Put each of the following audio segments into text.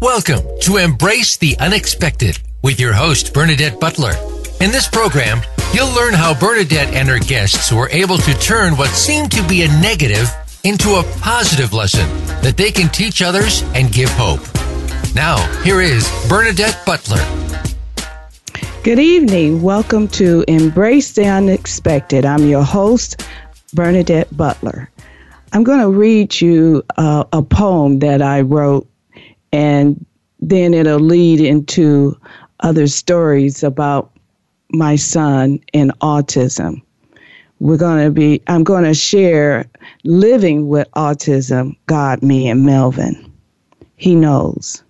Welcome to Embrace the Unexpected with your host, Bernadette Butler. In this program, you'll learn how Bernadette and her guests were able to turn what seemed to be a negative into a positive lesson that they can teach others and give hope. Now, here is Bernadette Butler. Good evening. Welcome to Embrace the Unexpected. I'm your host, Bernadette Butler. I'm going to read you uh, a poem that I wrote and then it'll lead into other stories about my son and autism. We're going to be, I'm going to share living with autism, God, me, and Melvin. He knows.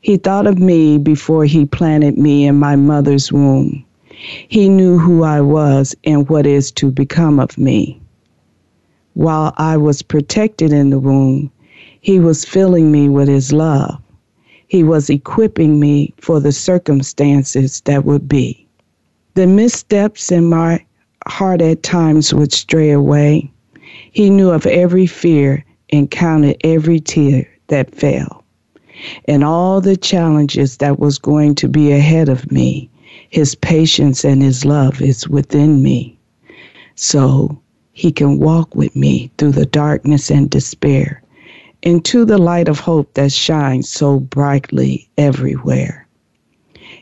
He thought of me before he planted me in my mother's womb. He knew who I was and what is to become of me. While I was protected in the womb, he was filling me with His love. He was equipping me for the circumstances that would be. The missteps in my heart at times would stray away. He knew of every fear and counted every tear that fell. And all the challenges that was going to be ahead of me, his patience and his love is within me. So he can walk with me through the darkness and despair into the light of hope that shines so brightly everywhere.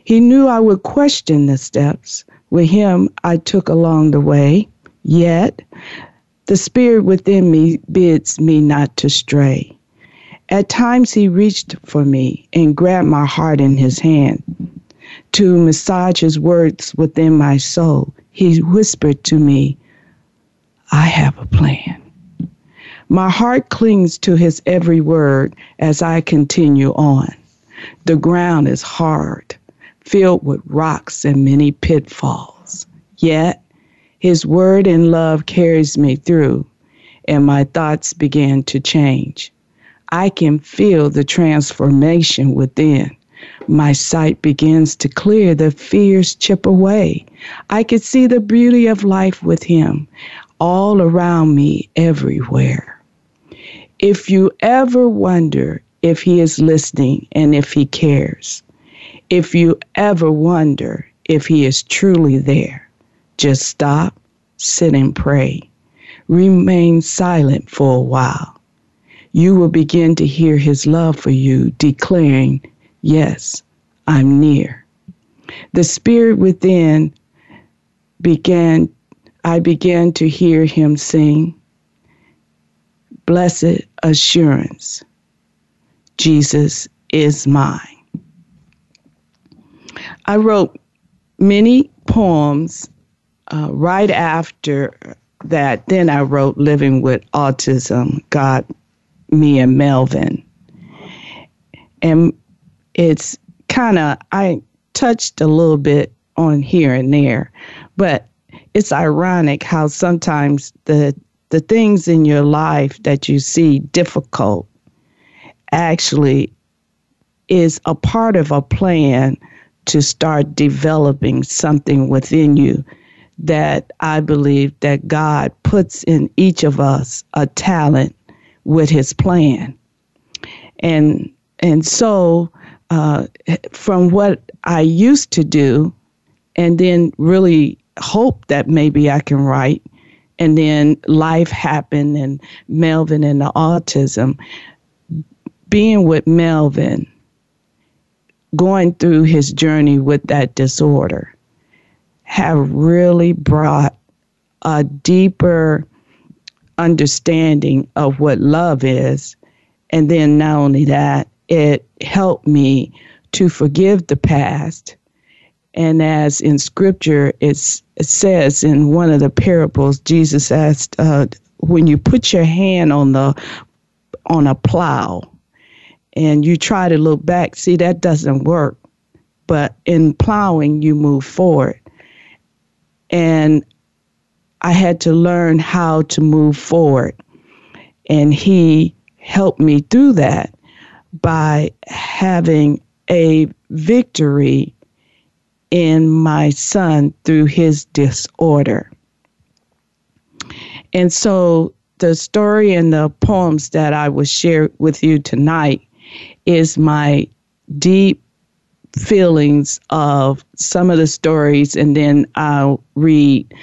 He knew I would question the steps. With him, I took along the way, yet the spirit within me bids me not to stray. At times, he reached for me and grabbed my heart in his hand. To massage his words within my soul, he whispered to me, I have a plan. My heart clings to his every word as I continue on. The ground is hard, filled with rocks and many pitfalls. Yet, his word and love carries me through, and my thoughts begin to change. I can feel the transformation within. My sight begins to clear, the fears chip away. I can see the beauty of life with him all around me, everywhere. If you ever wonder if he is listening and if he cares, if you ever wonder if he is truly there, just stop, sit and pray. Remain silent for a while. You will begin to hear his love for you declaring, Yes, I'm near. The spirit within began, I began to hear him sing, blessed assurance Jesus is mine. I wrote many poems uh, right after that. Then I wrote Living with Autism, God, Me, and Melvin. And it's kind of, I touched a little bit on here and there, but it's ironic how sometimes the the things in your life that you see difficult actually is a part of a plan to start developing something within you that I believe that God puts in each of us a talent with his plan. And and so uh, from what I used to do and then really hope that maybe I can write and then life happened and Melvin and the autism. Being with Melvin, going through his journey with that disorder, have really brought a deeper understanding of what love is. And then not only that, it helped me to forgive the past and as in scripture it says in one of the parables, Jesus asked, uh, when you put your hand on the on a plow and you try to look back, see that doesn't work. But in plowing, you move forward. And I had to learn how to move forward. And he helped me through that by having a victory in my son through his disorder. And so the story and the poems that I will share with you tonight is my deep feelings of some of the stories, and then I'll read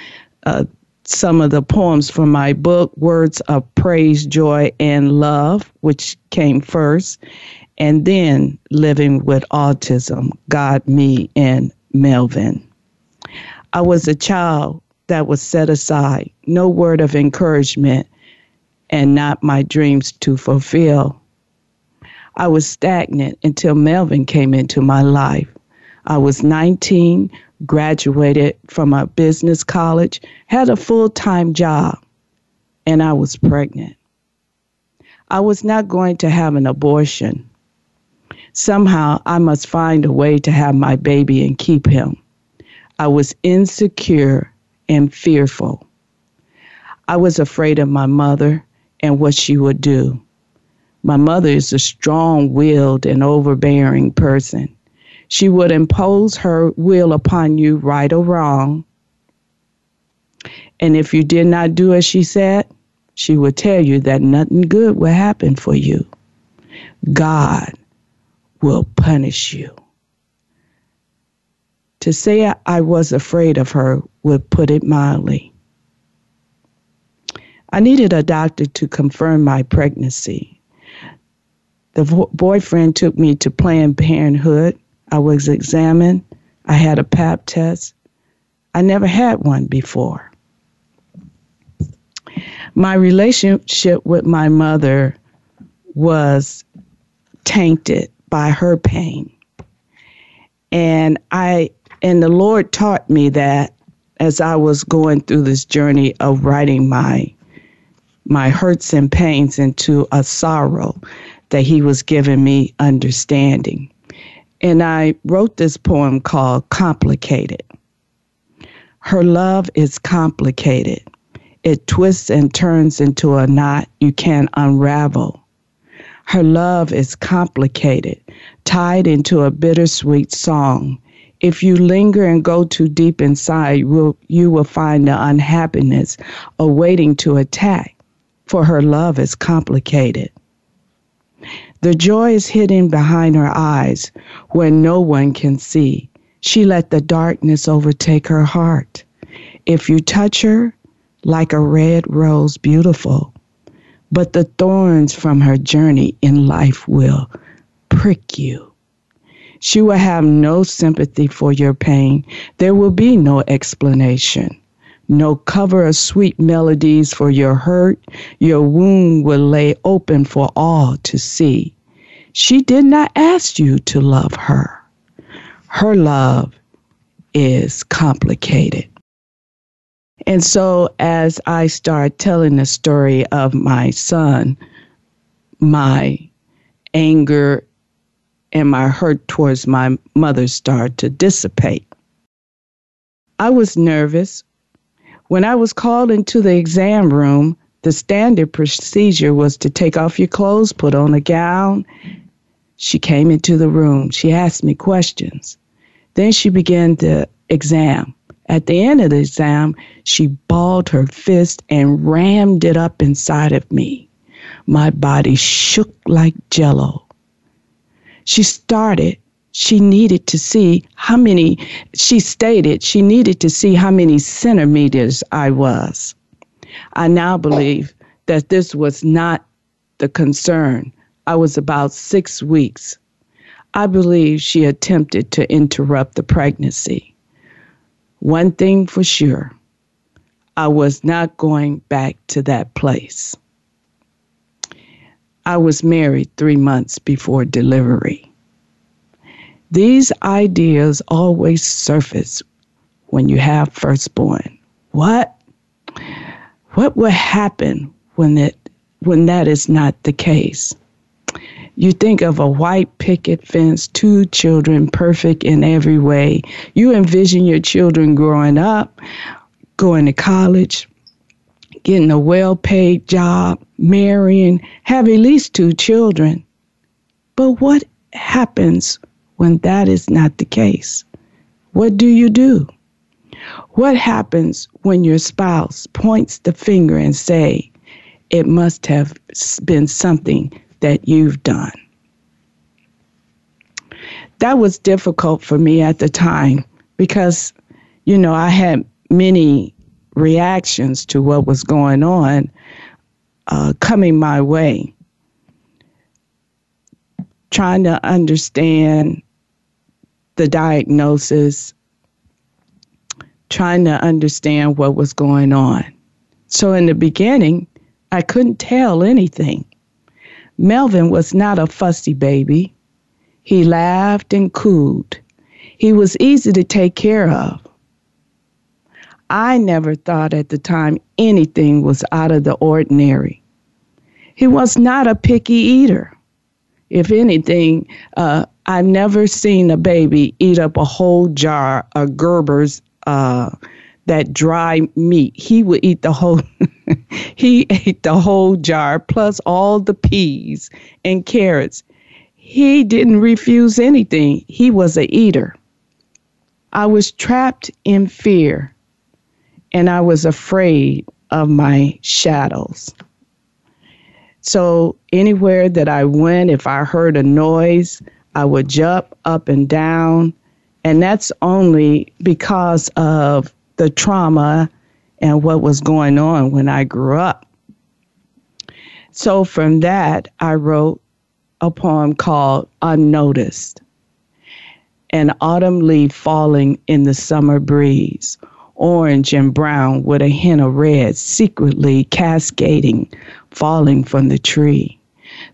uh, some of the poems from my book, Words of Praise, Joy, and Love, which came first, and then Living with Autism, God, Me, and Melvin. I was a child that was set aside, no word of encouragement, and not my dreams to fulfill. I was stagnant until Melvin came into my life. I was 19, graduated from a business college, had a full time job, and I was pregnant. I was not going to have an abortion. Somehow I must find a way to have my baby and keep him. I was insecure and fearful. I was afraid of my mother and what she would do. My mother is a strong willed and overbearing person. She would impose her will upon you, right or wrong. And if you did not do as she said, she would tell you that nothing good would happen for you. God will punish you. To say I was afraid of her would put it mildly. I needed a doctor to confirm my pregnancy. The vo- boyfriend took me to Planned Parenthood. I was examined. I had a pap test. I never had one before. My relationship with my mother was tainted by her pain. And I and the Lord taught me that as I was going through this journey of writing my my hurts and pains into a sorrow that he was giving me understanding. And I wrote this poem called Complicated. Her love is complicated. It twists and turns into a knot you can't unravel. Her love is complicated, tied into a bittersweet song if you linger and go too deep inside, will, you will find the unhappiness awaiting to attack, for her love is complicated. The joy is hidden behind her eyes where no one can see. She let the darkness overtake her heart. If you touch her, like a red rose, beautiful, but the thorns from her journey in life will prick you. She will have no sympathy for your pain. There will be no explanation. No cover of sweet melodies for your hurt. Your wound will lay open for all to see. She did not ask you to love her. Her love is complicated. And so, as I start telling the story of my son, my anger and my hurt towards my mother start to dissipate. I was nervous. When I was called into the exam room, the standard procedure was to take off your clothes, put on a gown. She came into the room. She asked me questions. Then she began the exam. At the end of the exam, she balled her fist and rammed it up inside of me. My body shook like jello. She started. She needed to see how many she stated she needed to see how many centimeters i was. I now believe that this was not the concern. I was about six weeks. I believe she attempted to interrupt the pregnancy one thing for sure i was not going back to that place I was married three months before delivery. These ideas always surface when you have firstborn. What? What will happen when it when that is not the case? You think of a white picket fence, two children, perfect in every way. You envision your children growing up, going to college, getting a well paid job, marrying, have at least two children. But what happens when that is not the case? What do you do? What happens when your spouse points the finger and say, it must have been something that you've done? that was difficult for me at the time because, you know, I had many reactions to what was going on uh, coming my way. Trying to understand the diagnosis, trying to understand what was going on. So, in the beginning, I couldn't tell anything. Melvin was not a fussy baby. He laughed and cooed. He was easy to take care of. I never thought at the time anything was out of the ordinary. He was not a picky eater. If anything, uh, I've never seen a baby eat up a whole jar of Gerber's uh, that dry meat. He would eat the whole. he ate the whole jar plus all the peas and carrots. He didn't refuse anything. He was a eater. I was trapped in fear and I was afraid of my shadows. So, anywhere that I went, if I heard a noise, I would jump up and down. And that's only because of the trauma and what was going on when I grew up. So, from that, I wrote a poem called Unnoticed. An autumn leaf falling in the summer breeze orange and brown with a hint of red secretly cascading, falling from the tree.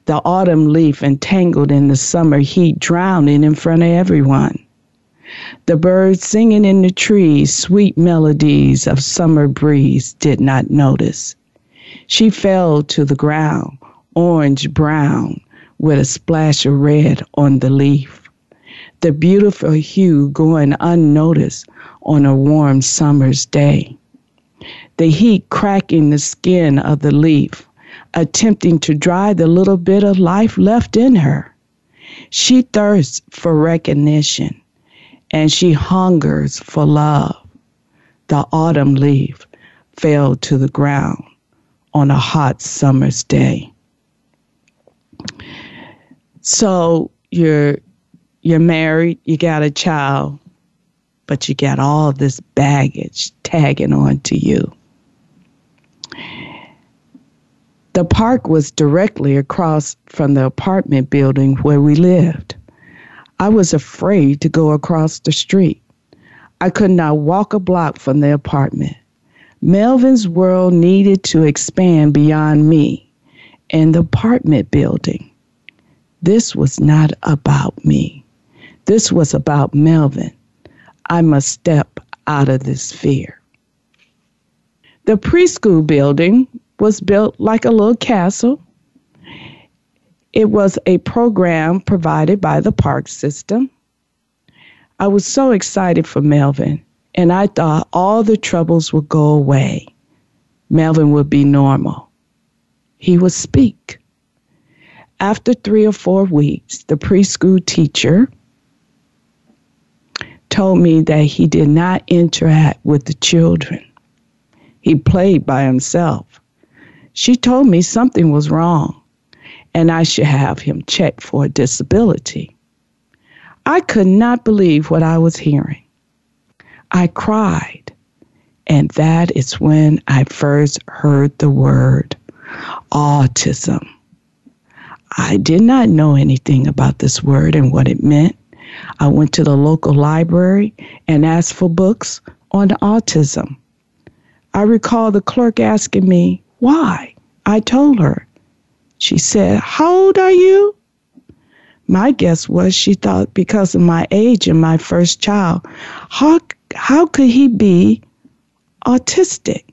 The autumn leaf entangled in the summer heat, drowning in front of everyone. The birds singing in the trees sweet melodies of summer breeze did not notice. She fell to the ground, orange brown, with a splash of red on the leaf. The beautiful hue going unnoticed on a warm summer's day. The heat cracking the skin of the leaf, attempting to dry the little bit of life left in her. She thirsts for recognition and she hungers for love. The autumn leaf fell to the ground on a hot summer's day. So you're you're married, you got a child, but you got all this baggage tagging on to you. The park was directly across from the apartment building where we lived. I was afraid to go across the street. I could not walk a block from the apartment. Melvin's world needed to expand beyond me and the apartment building. This was not about me. This was about Melvin I must step out of this fear. The preschool building was built like a little castle. It was a program provided by the park system. I was so excited for Melvin, and I thought all the troubles would go away. Melvin would be normal. He would speak. After three or four weeks, the preschool teacher told me that he did not interact with the children. He played by himself. She told me something was wrong and I should have him checked for a disability. I could not believe what I was hearing. I cried, and that is when I first heard the word autism. I did not know anything about this word and what it meant. I went to the local library and asked for books on autism. I recall the clerk asking me, why? I told her. She said, How old are you? My guess was she thought because of my age and my first child, how, how could he be autistic?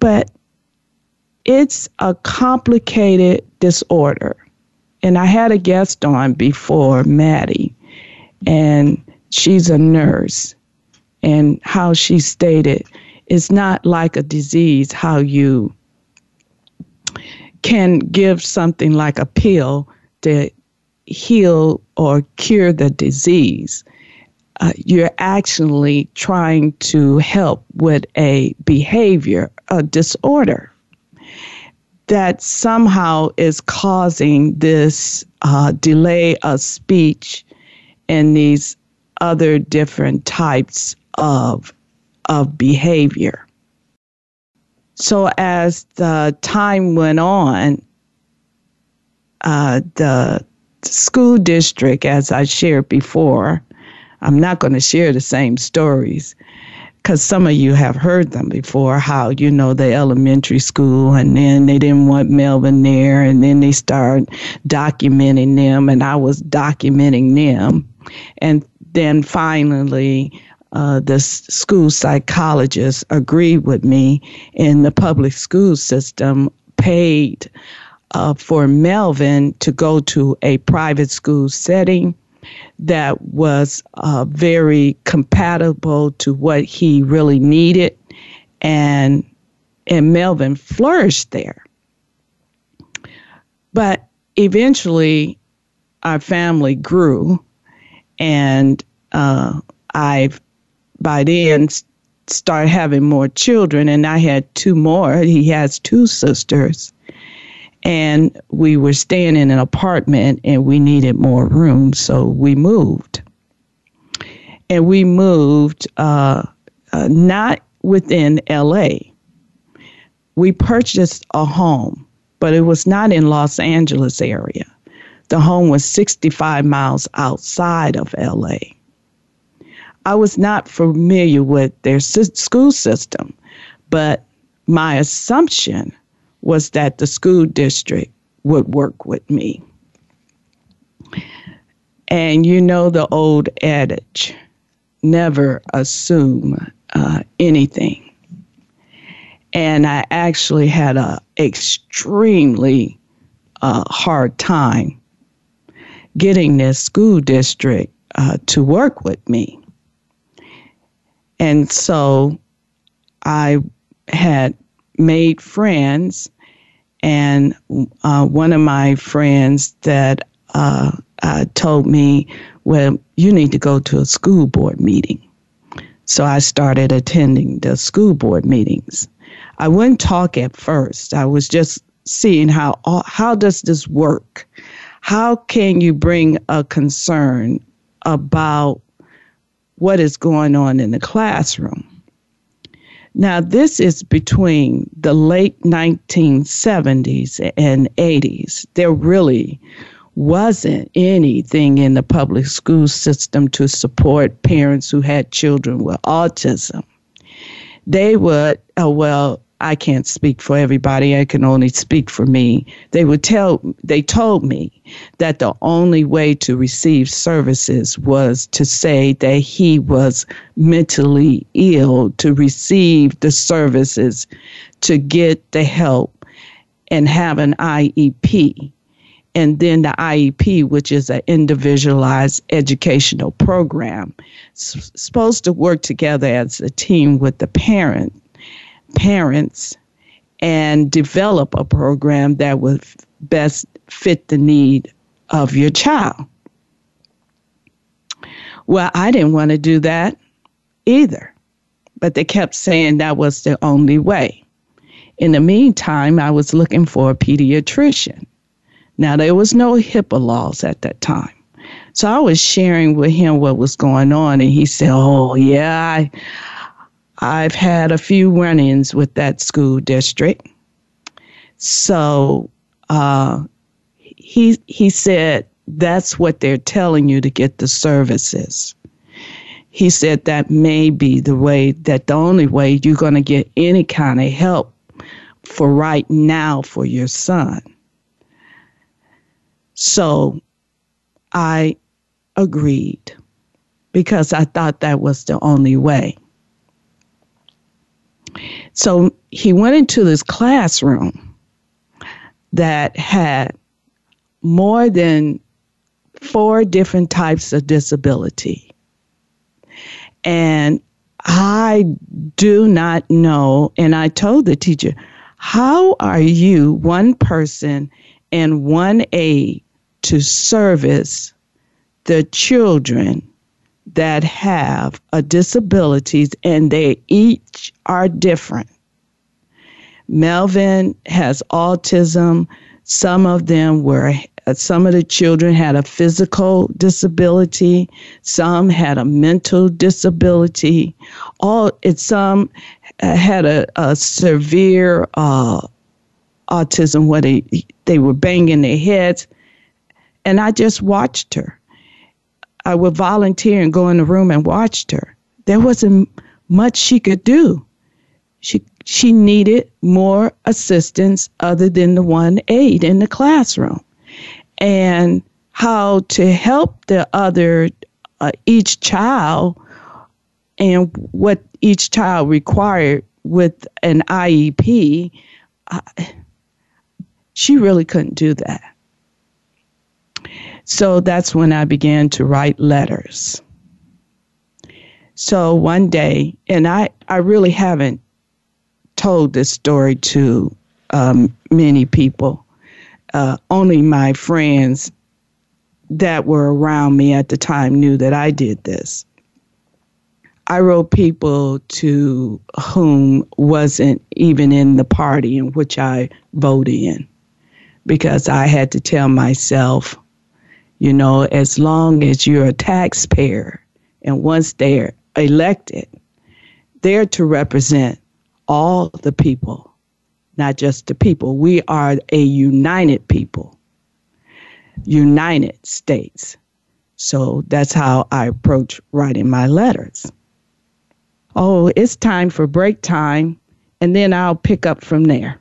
But it's a complicated disorder. And I had a guest on before, Maddie, and she's a nurse. And how she stated, it's not like a disease, how you can give something like a pill to heal or cure the disease. Uh, you're actually trying to help with a behavior, a disorder that somehow is causing this uh, delay of speech and these other different types of of behavior. So as the time went on, uh, the school district, as I shared before, I'm not going to share the same stories because some of you have heard them before how you know the elementary school and then they didn't want melvin there and then they started documenting them and i was documenting them. And then finally uh, the school psychologist agreed with me in the public school system paid uh, for melvin to go to a private school setting that was uh, very compatible to what he really needed, and and Melvin flourished there. But eventually, our family grew, and uh, I, by then, start having more children, and I had two more. He has two sisters, and we were staying in an apartment and we needed more room, so we moved. And we moved uh, uh, not within LA. We purchased a home, but it was not in Los Angeles area. The home was 65 miles outside of LA. I was not familiar with their school system, but my assumption was that the school district would work with me. And you know the old adage never assume uh, anything. And I actually had a extremely uh, hard time getting this school district uh, to work with me. And so I had made friends and uh, one of my friends that uh, uh, told me, well, you need to go to a school board meeting. So I started attending the school board meetings. I wouldn't talk at first. I was just seeing how how does this work? How can you bring a concern about what is going on in the classroom? Now, this is between the late 1970s and 80s. There really wasn't anything in the public school system to support parents who had children with autism. They would, oh, well, I can't speak for everybody. I can only speak for me. They would tell, they told me that the only way to receive services was to say that he was mentally ill to receive the services, to get the help and have an IEP. And then the IEP, which is an individualized educational program, supposed to work together as a team with the parent parents and develop a program that would best fit the need of your child. Well, I didn't want to do that either, but they kept saying that was the only way. In the meantime, I was looking for a pediatrician. Now, there was no HIPAA laws at that time. So I was sharing with him what was going on, and he said, Oh, yeah, I, I've had a few run ins with that school district. So uh, he, he said, that's what they're telling you to get the services. He said that may be the way, that the only way you're going to get any kind of help for right now for your son. So I agreed because I thought that was the only way. So he went into this classroom that had more than four different types of disability. And I do not know, and I told the teacher, how are you, one person and one aide, to service the children that have a disabilities and they each are different. Melvin has autism. Some of them were some of the children had a physical disability, some had a mental disability, all it some had a, a severe uh, autism where they they were banging their heads, and I just watched her. I would volunteer and go in the room and watched her. There wasn't much she could do. She she needed more assistance other than the one aide in the classroom and how to help the other uh, each child and what each child required with an IEP she really couldn't do that so that's when I began to write letters so one day and I I really haven't told this story to um, many people. Uh, only my friends that were around me at the time knew that I did this. I wrote people to whom wasn't even in the party in which I voted in because I had to tell myself, you know, as long as you're a taxpayer and once they're elected, they're to represent all the people, not just the people. We are a united people, United States. So that's how I approach writing my letters. Oh, it's time for break time, and then I'll pick up from there.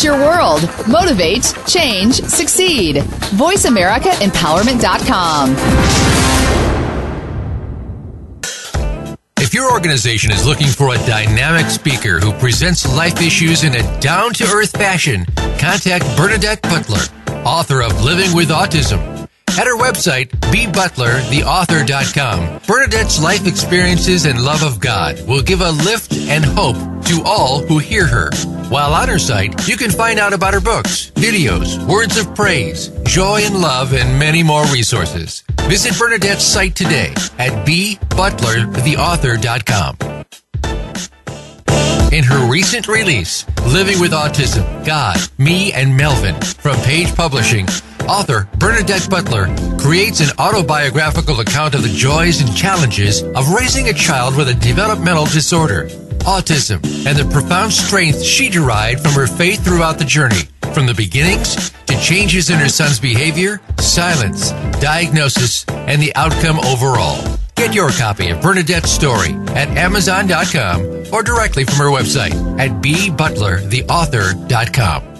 It's your world. Motivate, change, succeed. VoiceAmericaEmpowerment.com. If your organization is looking for a dynamic speaker who presents life issues in a down to earth fashion, contact Bernadette Butler, author of Living with Autism. At her website, bbutlertheauthor.com, Bernadette's life experiences and love of God will give a lift and hope to all who hear her. While on her site, you can find out about her books, videos, words of praise, joy and love, and many more resources. Visit Bernadette's site today at bbutlertheauthor.com. In her recent release, Living with Autism, God, Me, and Melvin, from Page Publishing, author Bernadette Butler creates an autobiographical account of the joys and challenges of raising a child with a developmental disorder, autism, and the profound strength she derived from her faith throughout the journey, from the beginnings to changes in her son's behavior, silence, diagnosis, and the outcome overall. Get your copy of Bernadette's story at Amazon.com or directly from her website at bbutlertheauthor.com.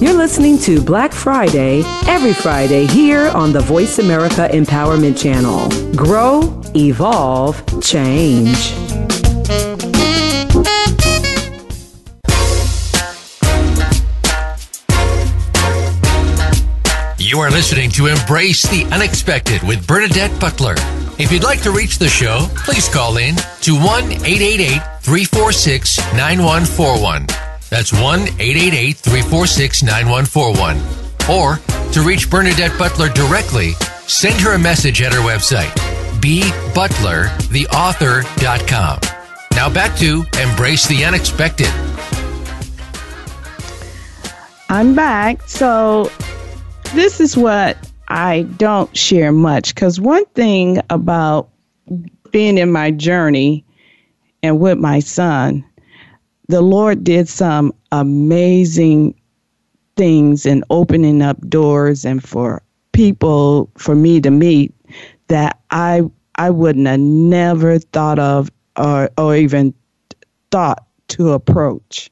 You're listening to Black Friday every Friday here on the Voice America Empowerment Channel. Grow, evolve, change. You are listening to Embrace the Unexpected with Bernadette Butler. If you'd like to reach the show, please call in to 1 888 346 9141. That's 1 888 346 9141. Or to reach Bernadette Butler directly, send her a message at her website, bbutlertheauthor.com. Now back to Embrace the Unexpected. I'm back. So, this is what I don't share much because one thing about being in my journey and with my son, the Lord did some amazing things in opening up doors and for people for me to meet that I I wouldn't have never thought of or or even thought to approach.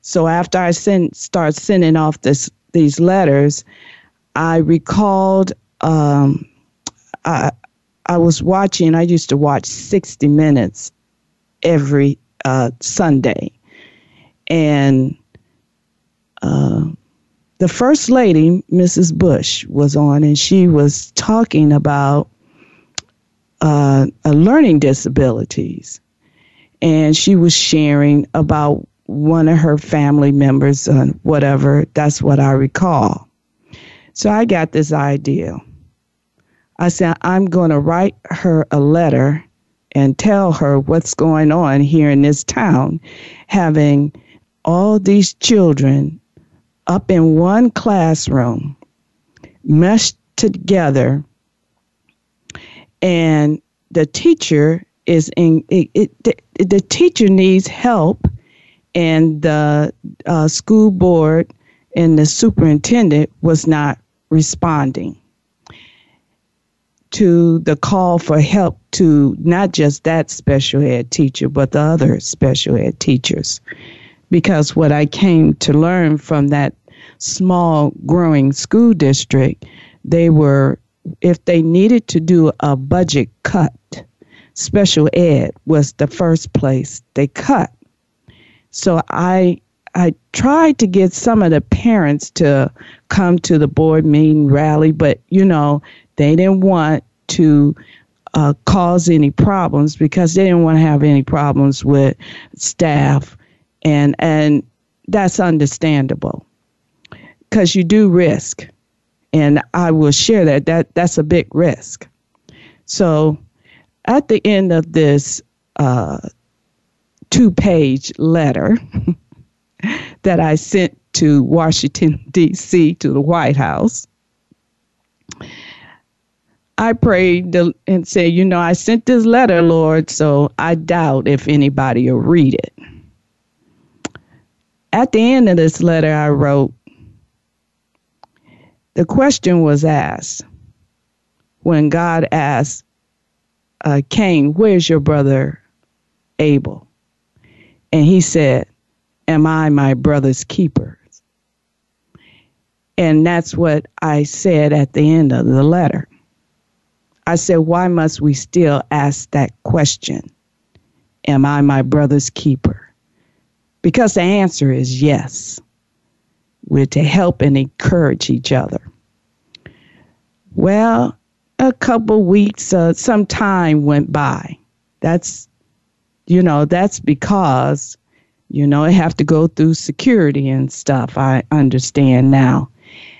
So after I send, start sending off this, these letters, I recalled um, I, I was watching, I used to watch 60 Minutes every uh, Sunday. And uh, the First Lady, Mrs. Bush, was on, and she was talking about uh, learning disabilities. And she was sharing about one of her family members, and whatever. That's what I recall. So I got this idea. I said, I'm going to write her a letter and tell her what's going on here in this town, having all these children up in one classroom, meshed together, and the teacher is in it, it the, the, teacher needs help and the uh, school board and the superintendent was not responding to the call for help to not just that special ed teacher, but the other special ed teachers. Because what I came to learn from that small growing school district, they were, if they needed to do a budget cut, special ed was the first place they cut. So I I tried to get some of the parents to come to the board meeting rally, but you know, they didn't want to uh, cause any problems because they didn't want to have any problems with staff, and and that's understandable because you do risk, and I will share that that that's a big risk. So, at the end of this uh, two-page letter that I sent to Washington D.C. to the White House I prayed and said, you know, I sent this letter, Lord, so I doubt if anybody will read it. At the end of this letter, I wrote, the question was asked when God asked uh, Cain, Where's your brother Abel? And he said, Am I my brother's keeper? And that's what I said at the end of the letter. I said, why must we still ask that question? Am I my brother's keeper? Because the answer is yes. We're to help and encourage each other. Well, a couple weeks, uh, some time went by. That's, you know, that's because, you know, I have to go through security and stuff. I understand now.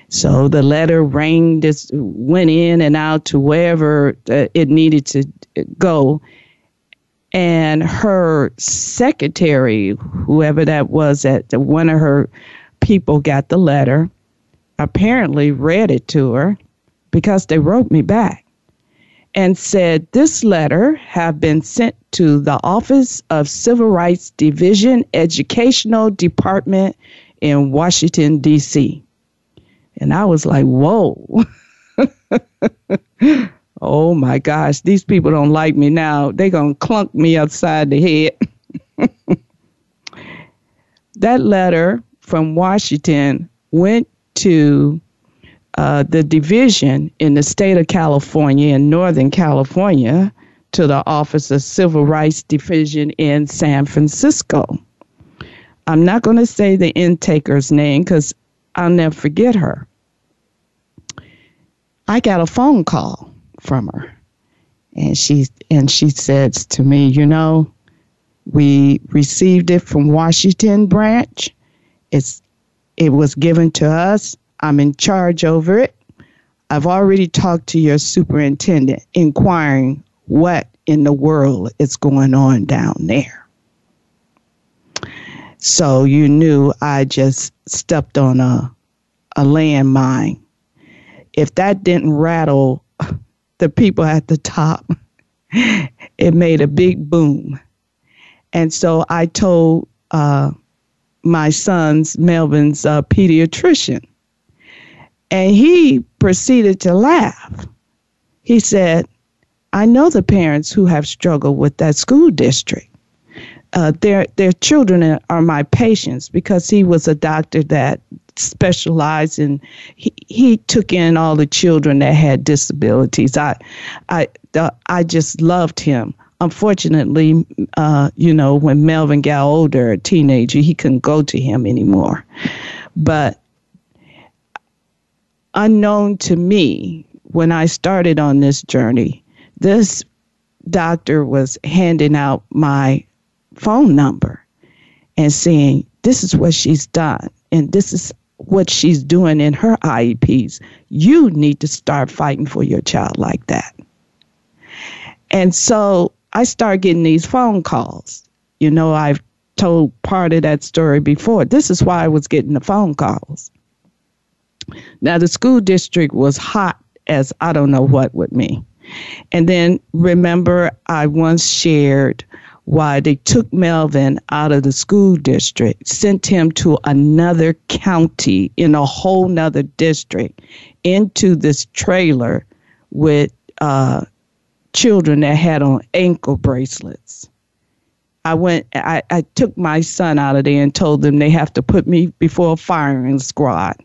So the letter rang, just went in and out to wherever it needed to go. And her secretary, whoever that was, at one of her people got the letter, apparently read it to her because they wrote me back and said this letter have been sent to the office of civil rights division educational department in washington d.c and I was like, whoa. oh my gosh, these people don't like me now. They're going to clunk me upside the head. that letter from Washington went to uh, the division in the state of California, in Northern California, to the Office of Civil Rights Division in San Francisco. I'm not going to say the intaker's name because I'll never forget her. I got a phone call from her. And she and she says to me, you know, we received it from Washington branch. It's it was given to us. I'm in charge over it. I've already talked to your superintendent inquiring what in the world is going on down there. So you knew I just stepped on a a landmine if that didn't rattle the people at the top, it made a big boom. And so I told uh, my son's Melvin's uh, pediatrician, and he proceeded to laugh. He said, I know the parents who have struggled with that school district. uh, their their children are my patients because he was a doctor that specialized in he, he took in all the children that had disabilities. I I I just loved him. Unfortunately, uh, you know, when Melvin got older, a teenager, he couldn't go to him anymore. But unknown to me, when I started on this journey, this doctor was handing out my phone number and saying, This is what she's done, and this is what she's doing in her IEPs. You need to start fighting for your child like that. And so I started getting these phone calls. You know, I've told part of that story before. This is why I was getting the phone calls. Now, the school district was hot as I don't know what with me. And then remember, I once shared why they took Melvin out of the school district, sent him to another county in a whole nother district into this trailer with uh, children that had on ankle bracelets. I went, I, I took my son out of there and told them they have to put me before a firing squad.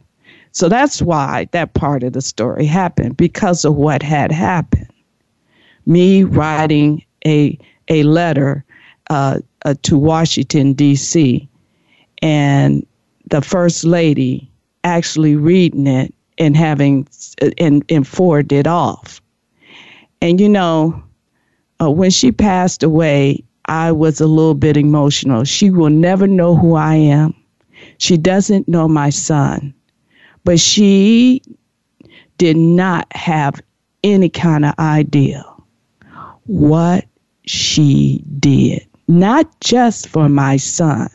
So that's why that part of the story happened because of what had happened. Me writing a a letter uh, uh, to Washington, D.C., and the First Lady actually reading it and having and, and forwarded it off. And you know, uh, when she passed away, I was a little bit emotional. She will never know who I am. She doesn't know my son, but she did not have any kind of idea what she did not just for my son,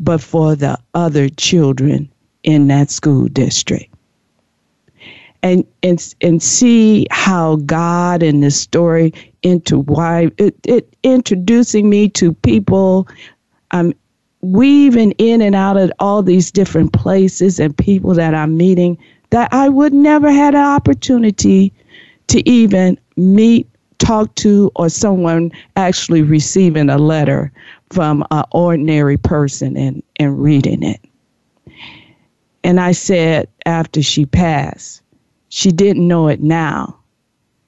but for the other children in that school district. And, and, and see how God in this story into why it, it introducing me to people weaving in and out of all these different places and people that I'm meeting that I would never had an opportunity to even meet talk to or someone actually receiving a letter from an ordinary person and, and reading it. And I said after she passed, she didn't know it now.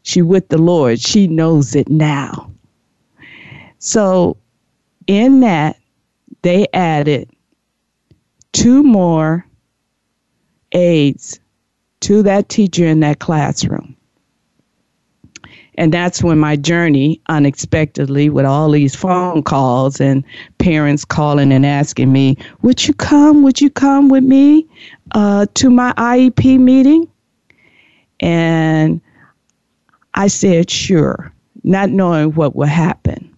She with the Lord. She knows it now. So in that, they added two more aides to that teacher in that classroom. And that's when my journey unexpectedly with all these phone calls and parents calling and asking me, Would you come? Would you come with me uh, to my IEP meeting? And I said, Sure, not knowing what would happen.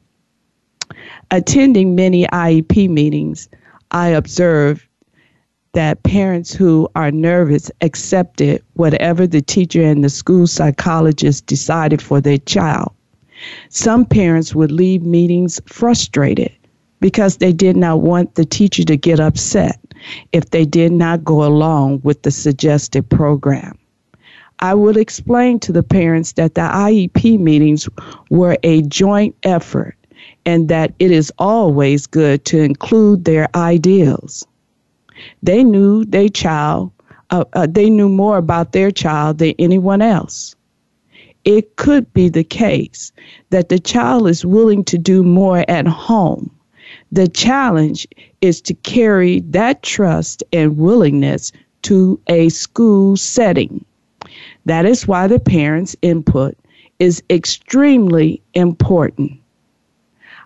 Attending many IEP meetings, I observed that parents who are nervous accepted whatever the teacher and the school psychologist decided for their child. Some parents would leave meetings frustrated because they did not want the teacher to get upset if they did not go along with the suggested program. I would explain to the parents that the IEP meetings were a joint effort and that it is always good to include their ideals. They knew their child, uh, uh, they knew more about their child than anyone else. It could be the case that the child is willing to do more at home. The challenge is to carry that trust and willingness to a school setting. That is why the parents' input is extremely important.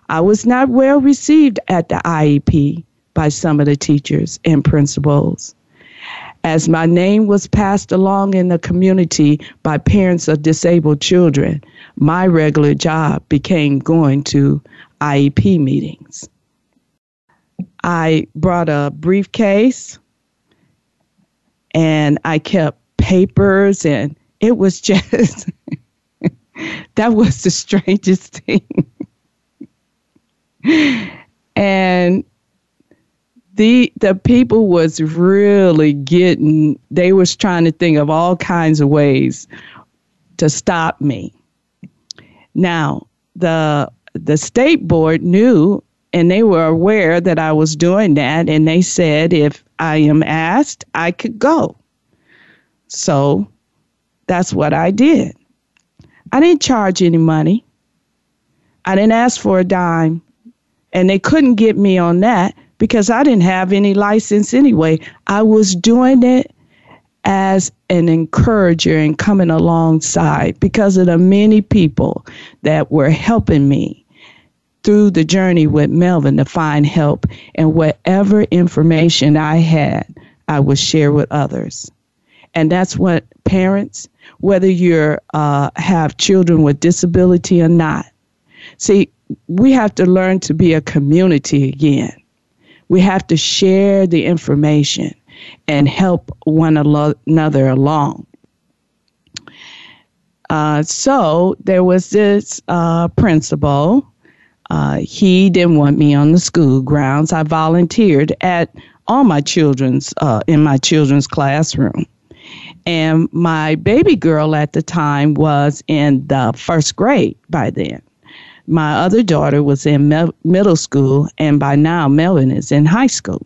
I was not well received at the IEP by some of the teachers and principals. As my name was passed along in the community by parents of disabled children, my regular job became going to IEP meetings. I brought a briefcase and I kept papers, and it was just, that was the strangest thing. And the the people was really getting they was trying to think of all kinds of ways to stop me now the the state board knew and they were aware that I was doing that, and they said if I am asked, I could go. So that's what I did. I didn't charge any money. I didn't ask for a dime. And they couldn't get me on that because I didn't have any license anyway. I was doing it as an encourager and coming alongside because of the many people that were helping me through the journey with Melvin to find help and whatever information I had, I would share with others. And that's what parents, whether you uh, have children with disability or not, see, we have to learn to be a community again. We have to share the information and help one another along. Uh, so there was this uh, principal. Uh, he didn't want me on the school grounds. I volunteered at all my children's uh, in my children's classroom, and my baby girl at the time was in the first grade by then. My other daughter was in me- middle school, and by now Melvin is in high school.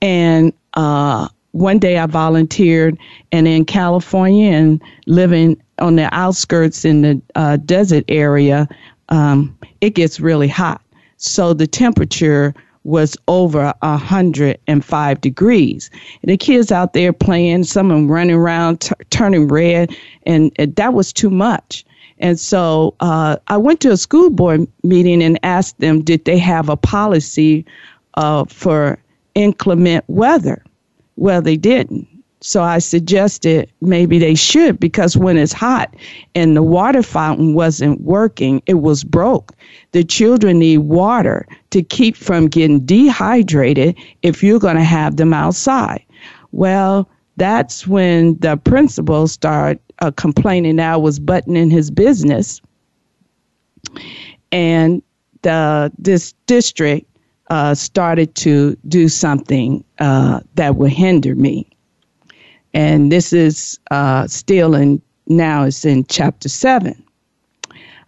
And uh, one day I volunteered, and in California and living on the outskirts in the uh, desert area, um, it gets really hot. So the temperature was over 105 degrees. And The kids out there playing, some of them running around, t- turning red, and, and that was too much. And so uh, I went to a school board meeting and asked them, did they have a policy uh, for inclement weather? Well, they didn't. So I suggested maybe they should because when it's hot and the water fountain wasn't working, it was broke. The children need water to keep from getting dehydrated if you're going to have them outside. Well, that's when the principal started uh, complaining I was buttoning his business. And the, this district uh, started to do something uh, that would hinder me. And this is uh, still in, now it's in chapter 7.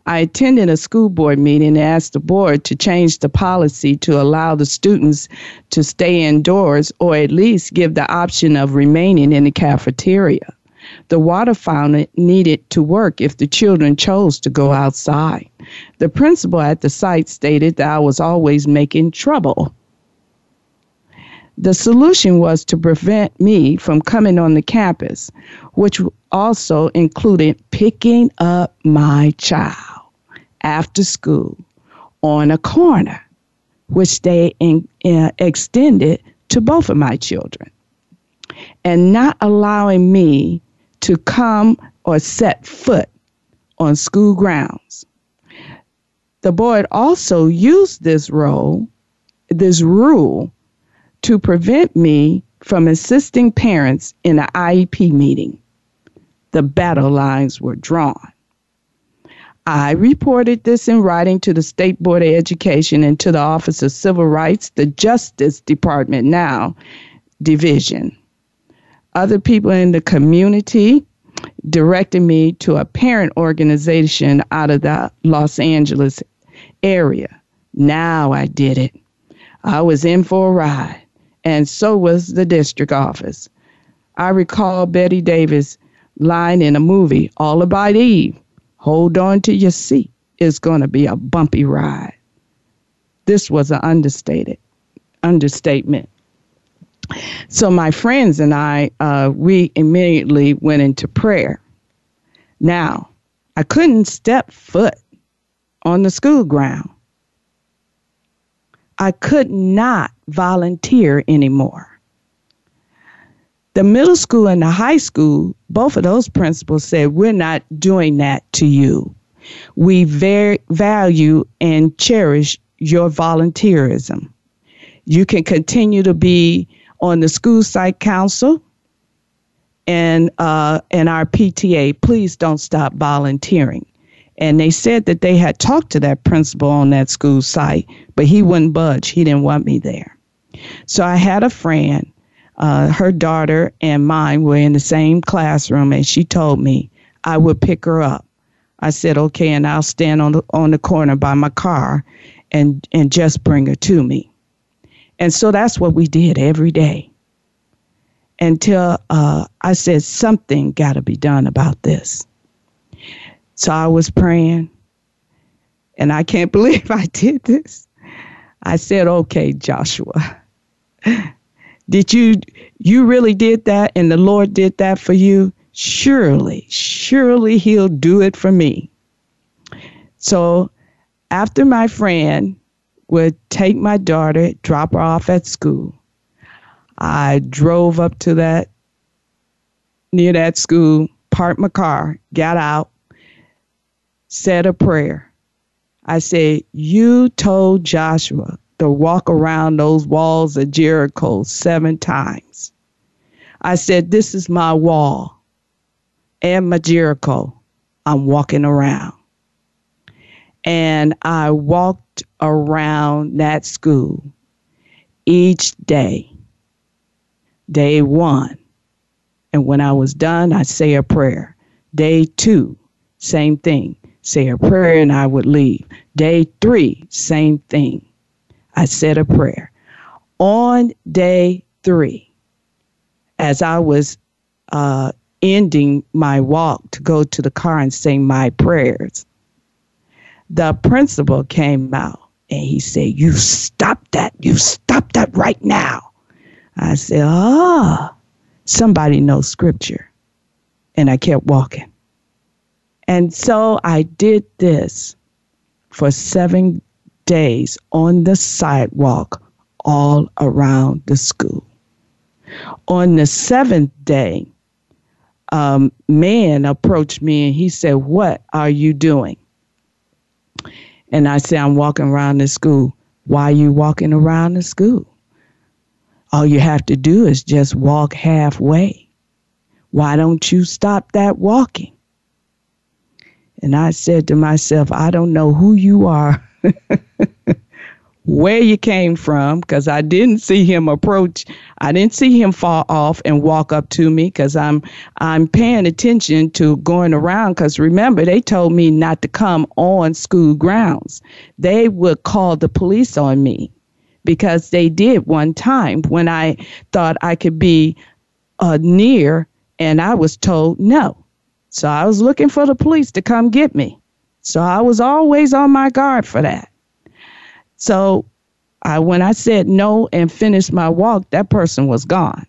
I attended a school board meeting and asked the board to change the policy to allow the students to stay indoors or at least give the option of remaining in the cafeteria. The water fountain needed to work if the children chose to go outside. The principal at the site stated that I was always making trouble. The solution was to prevent me from coming on the campus, which also included picking up my child after school on a corner, which they in, extended to both of my children, and not allowing me to come or set foot on school grounds. The board also used this role, this rule, to prevent me from assisting parents in an IEP meeting. The battle lines were drawn. I reported this in writing to the State Board of Education and to the Office of Civil Rights, the Justice Department now division other people in the community directed me to a parent organization out of the Los Angeles area. Now I did it. I was in for a ride, and so was the district office. I recall Bette Davis line in a movie, All About Eve Hold on to your seat. It's going to be a bumpy ride. This was an understated understatement. So my friends and I, uh, we immediately went into prayer. Now, I couldn't step foot on the school ground. I could not volunteer anymore. The middle school and the high school, both of those principals said, We're not doing that to you. We very value and cherish your volunteerism. You can continue to be on the school site council and uh, and our PTA. Please don't stop volunteering. And they said that they had talked to that principal on that school site, but he wouldn't budge. He didn't want me there. So I had a friend, uh, her daughter and mine were in the same classroom, and she told me I would pick her up. I said, okay, and I'll stand on the, on the corner by my car and, and just bring her to me. And so that's what we did every day until uh, I said, something got to be done about this. So I was praying, and I can't believe I did this. I said, okay, Joshua, did you, you really did that and the Lord did that for you? Surely, surely he'll do it for me. So after my friend would take my daughter, drop her off at school, I drove up to that near that school, parked my car, got out, said a prayer. I said, You told Joshua to walk around those walls of Jericho seven times. I said, This is my wall and my Jericho. I'm walking around. And I walked around that school each day Day one. And when I was done, I'd say a prayer. Day two, same thing. Say a prayer and I would leave. Day three, same thing. I said a prayer. On day three, as I was uh, ending my walk to go to the car and say my prayers, the principal came out and he said, You stop that. You stop that right now. I said, ah, somebody knows scripture. And I kept walking. And so I did this for seven days on the sidewalk all around the school. On the seventh day, um, man approached me and he said, What are you doing? And I said, I'm walking around the school. Why are you walking around the school? All you have to do is just walk halfway. Why don't you stop that walking? And I said to myself, I don't know who you are, where you came from, because I didn't see him approach. I didn't see him fall off and walk up to me because I'm I'm paying attention to going around. Because remember, they told me not to come on school grounds. They would call the police on me because they did one time when I thought I could be uh, near and I was told no. So I was looking for the police to come get me. So I was always on my guard for that. So I, when I said no and finished my walk, that person was gone.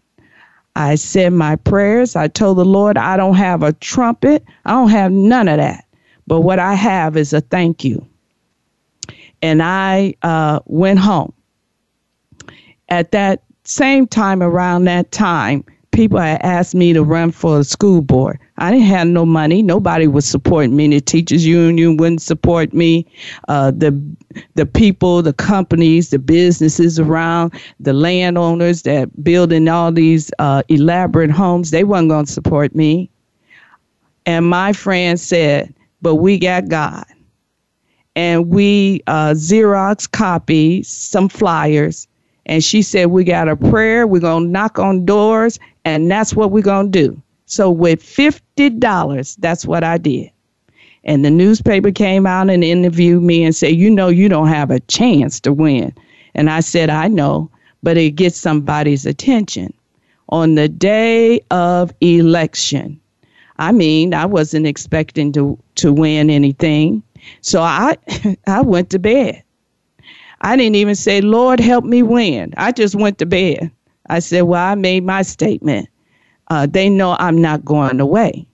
I said my prayers. I told the Lord, I don't have a trumpet. I don't have none of that. But what I have is a thank you. And I uh, went home at that same time, around that time, people had asked me to run for the school board. I didn't have no money. Nobody would support me. The teachers union wouldn't support me. Uh, the the people, the companies, the businesses around, the landowners that building all these uh, elaborate homes, they wasn't going to support me. And my friend said, "But we got God." And we uh, Xerox copied some flyers and she said, We got a prayer, we're going to knock on doors, and that's what we're going to do. So, with $50, that's what I did. And the newspaper came out and interviewed me and said, You know, you don't have a chance to win. And I said, I know, but it gets somebody's attention. On the day of election, I mean, I wasn't expecting to, to win anything. So I, I went to bed. I didn't even say, Lord, help me win. I just went to bed. I said, Well, I made my statement. Uh, they know I'm not going away.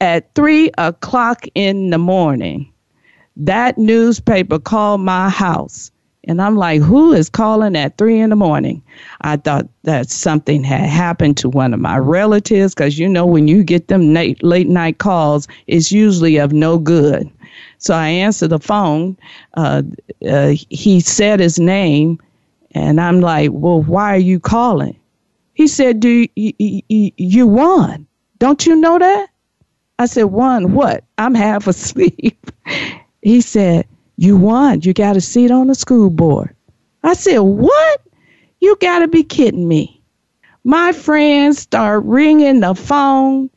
At three o'clock in the morning, that newspaper called my house. And I'm like, who is calling at three in the morning? I thought that something had happened to one of my relatives because you know, when you get them late, late night calls, it's usually of no good. So I answered the phone. Uh, uh, he said his name, and I'm like, "Well, why are you calling?" He said, "Do you, won? Don't you know that?" I said, "Won what? I'm half asleep." he said, "You won. You got a seat on the school board." I said, "What? You got to be kidding me!" My friends start ringing the phone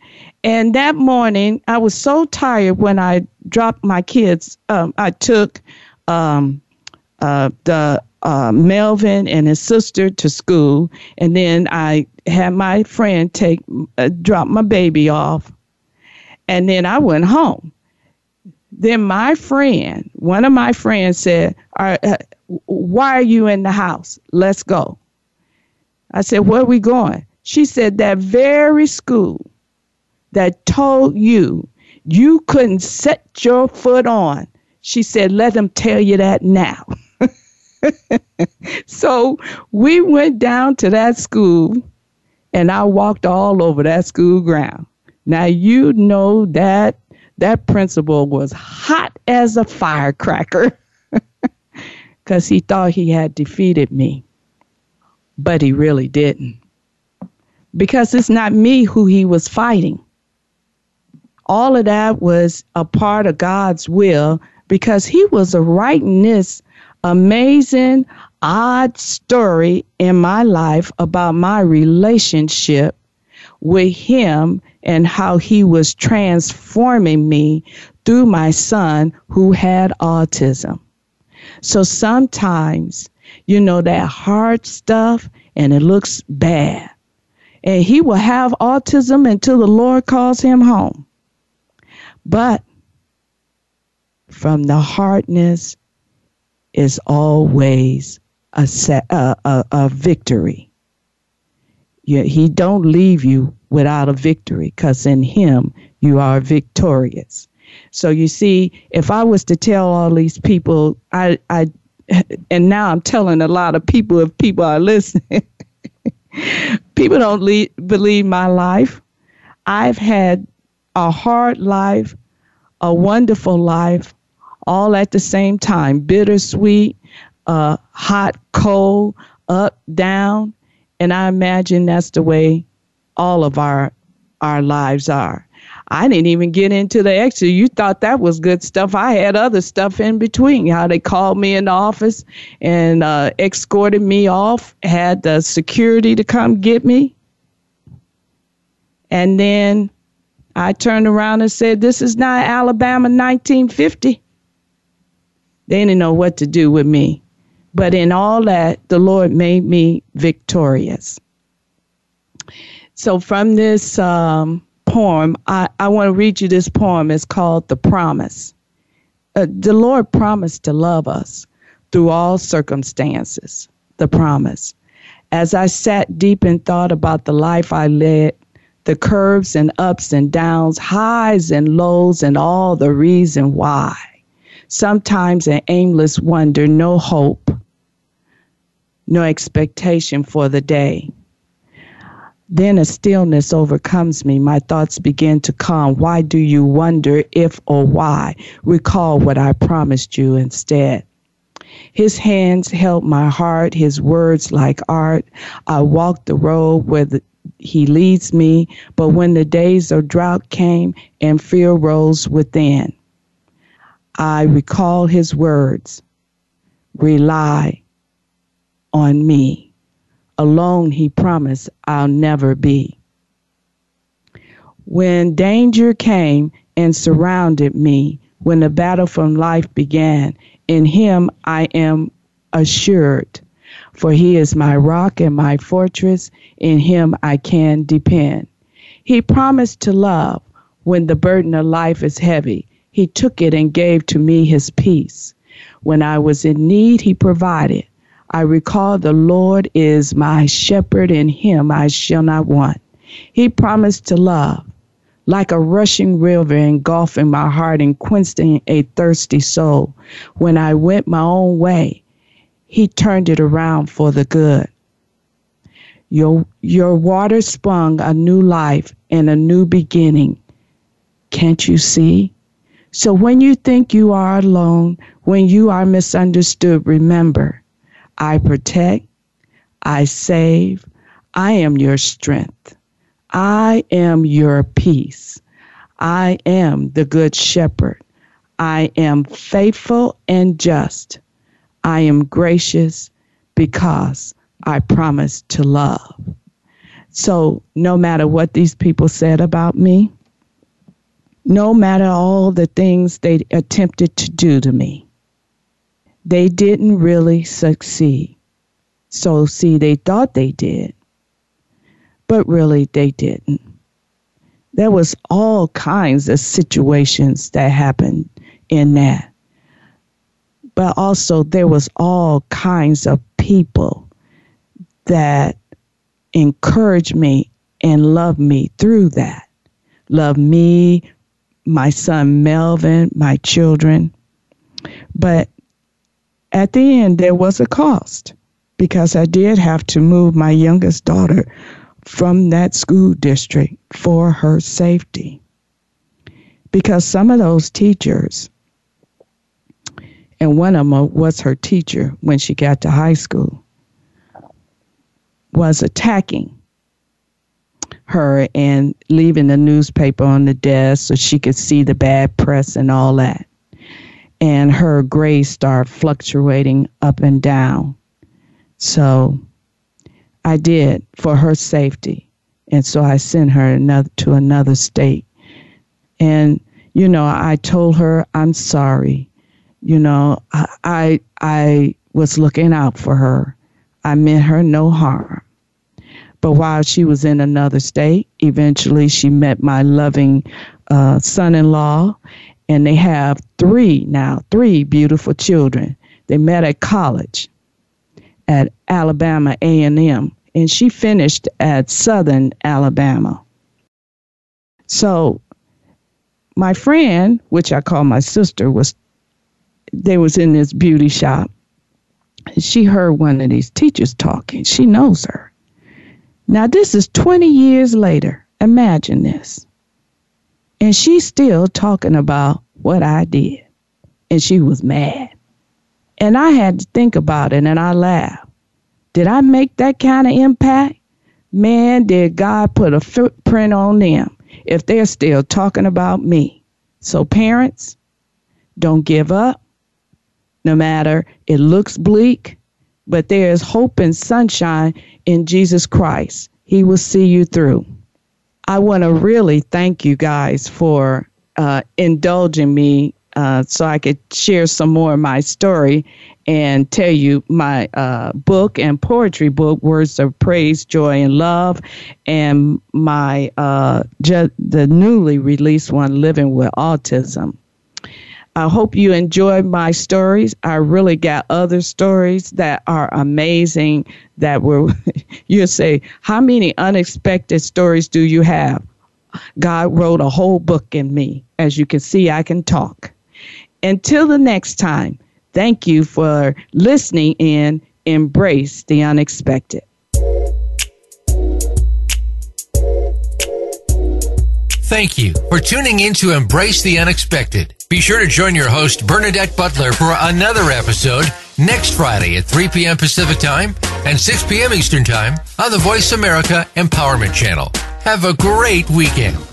and that morning, I was so tired when I dropped my kids. Um, I took um, uh, the uh, Melvin and his sister to school, and then I had my friend take uh, drop my baby off, and then I went home. Then my friend, one of my friends said, uh, "Why are you in the house? Let's go." I said, "Where are we going?" She said, "That very school that told you you couldn't set your foot on." She said, "Let them tell you that now." so we went down to that school and I walked all over that school ground. Now you know that that principal was hot as a firecracker because he thought he had defeated me, but he really didn't. Because it's not me who he was fighting. All of that was a part of God's will because he was writing this amazing, odd story in my life about my relationship with Him and how He was transforming me through my son who had autism. So sometimes, you know, that hard stuff and it looks bad. And he will have autism until the Lord calls him home. But from the hardness is always a, a, a, a victory. You, he don't leave you without a victory because in him you are victorious. So you see, if I was to tell all these people, I, I, and now I'm telling a lot of people if people are listening, people don't le- believe my life. I've had a hard life, a wonderful life, all at the same time bittersweet, uh, hot, cold, up, down. And I imagine that's the way all of our our lives are. I didn't even get into the extra. You thought that was good stuff. I had other stuff in between. How they called me in the office and uh, escorted me off, had the security to come get me. And then I turned around and said, This is not Alabama 1950. They didn't know what to do with me. But in all that, the Lord made me victorious. So from this um, poem, I, I want to read you this poem. It's called The Promise. Uh, the Lord promised to love us through all circumstances. The promise. As I sat deep in thought about the life I led, the curves and ups and downs, highs and lows, and all the reason why sometimes an aimless wonder, no hope, no expectation for the day. Then a stillness overcomes me. My thoughts begin to calm. Why do you wonder if or why? Recall what I promised you instead. His hands held my heart, his words like art. I walked the road where the, he leads me, but when the days of drought came and fear rose within, I recall his words rely on me. Alone, he promised, I'll never be. When danger came and surrounded me, when the battle from life began, in him I am assured. For he is my rock and my fortress, in him I can depend. He promised to love when the burden of life is heavy he took it and gave to me his peace. When I was in need, he provided. I recall the Lord is my shepherd, and him I shall not want. He promised to love, like a rushing river engulfing my heart and quenching a thirsty soul. When I went my own way, he turned it around for the good. Your, your water sprung a new life and a new beginning. Can't you see? So when you think you are alone, when you are misunderstood, remember, I protect, I save, I am your strength. I am your peace. I am the good shepherd. I am faithful and just. I am gracious because I promise to love. So, no matter what these people said about me, no matter all the things they attempted to do to me. they didn't really succeed. So, see, they thought they did, but really they didn't. There was all kinds of situations that happened in that. But also there was all kinds of people that encouraged me and loved me through that. Loved me, my son Melvin, my children. But at the end, there was a cost because I did have to move my youngest daughter from that school district for her safety. Because some of those teachers, and one of them was her teacher when she got to high school, was attacking her and leaving the newspaper on the desk so she could see the bad press and all that. And her grades start fluctuating up and down. So I did for her safety. And so I sent her another, to another state. And, you know, I told her, I'm sorry. You know, I, I, was looking out for her. I meant her no harm. But while she was in another state, eventually she met my loving uh, son in law, and they have three now, three beautiful children. They met at college at Alabama A&M and she finished at Southern Alabama. So my friend, which I call my sister, was they was in this beauty shop. She heard one of these teachers talking. She knows her. Now this is 20 years later. Imagine this. And she's still talking about what I did. And she was mad. And I had to think about it and I laughed. Did I make that kind of impact? Man, did God put a footprint on them if they're still talking about me. So, parents, don't give up. No matter it looks bleak, but there is hope and sunshine in Jesus Christ. He will see you through. I want to really thank you guys for uh, indulging me uh, so I could share some more of my story and tell you my uh, book and poetry book, Words of Praise, Joy, and Love, and my uh, ju- the newly released one, Living with Autism. I hope you enjoyed my stories. I really got other stories that are amazing that were, you say, how many unexpected stories do you have? God wrote a whole book in me. As you can see, I can talk. Until the next time, thank you for listening and embrace the unexpected. Thank you for tuning in to Embrace the Unexpected. Be sure to join your host, Bernadette Butler, for another episode next Friday at 3 p.m. Pacific Time and 6 p.m. Eastern Time on the Voice America Empowerment Channel. Have a great weekend.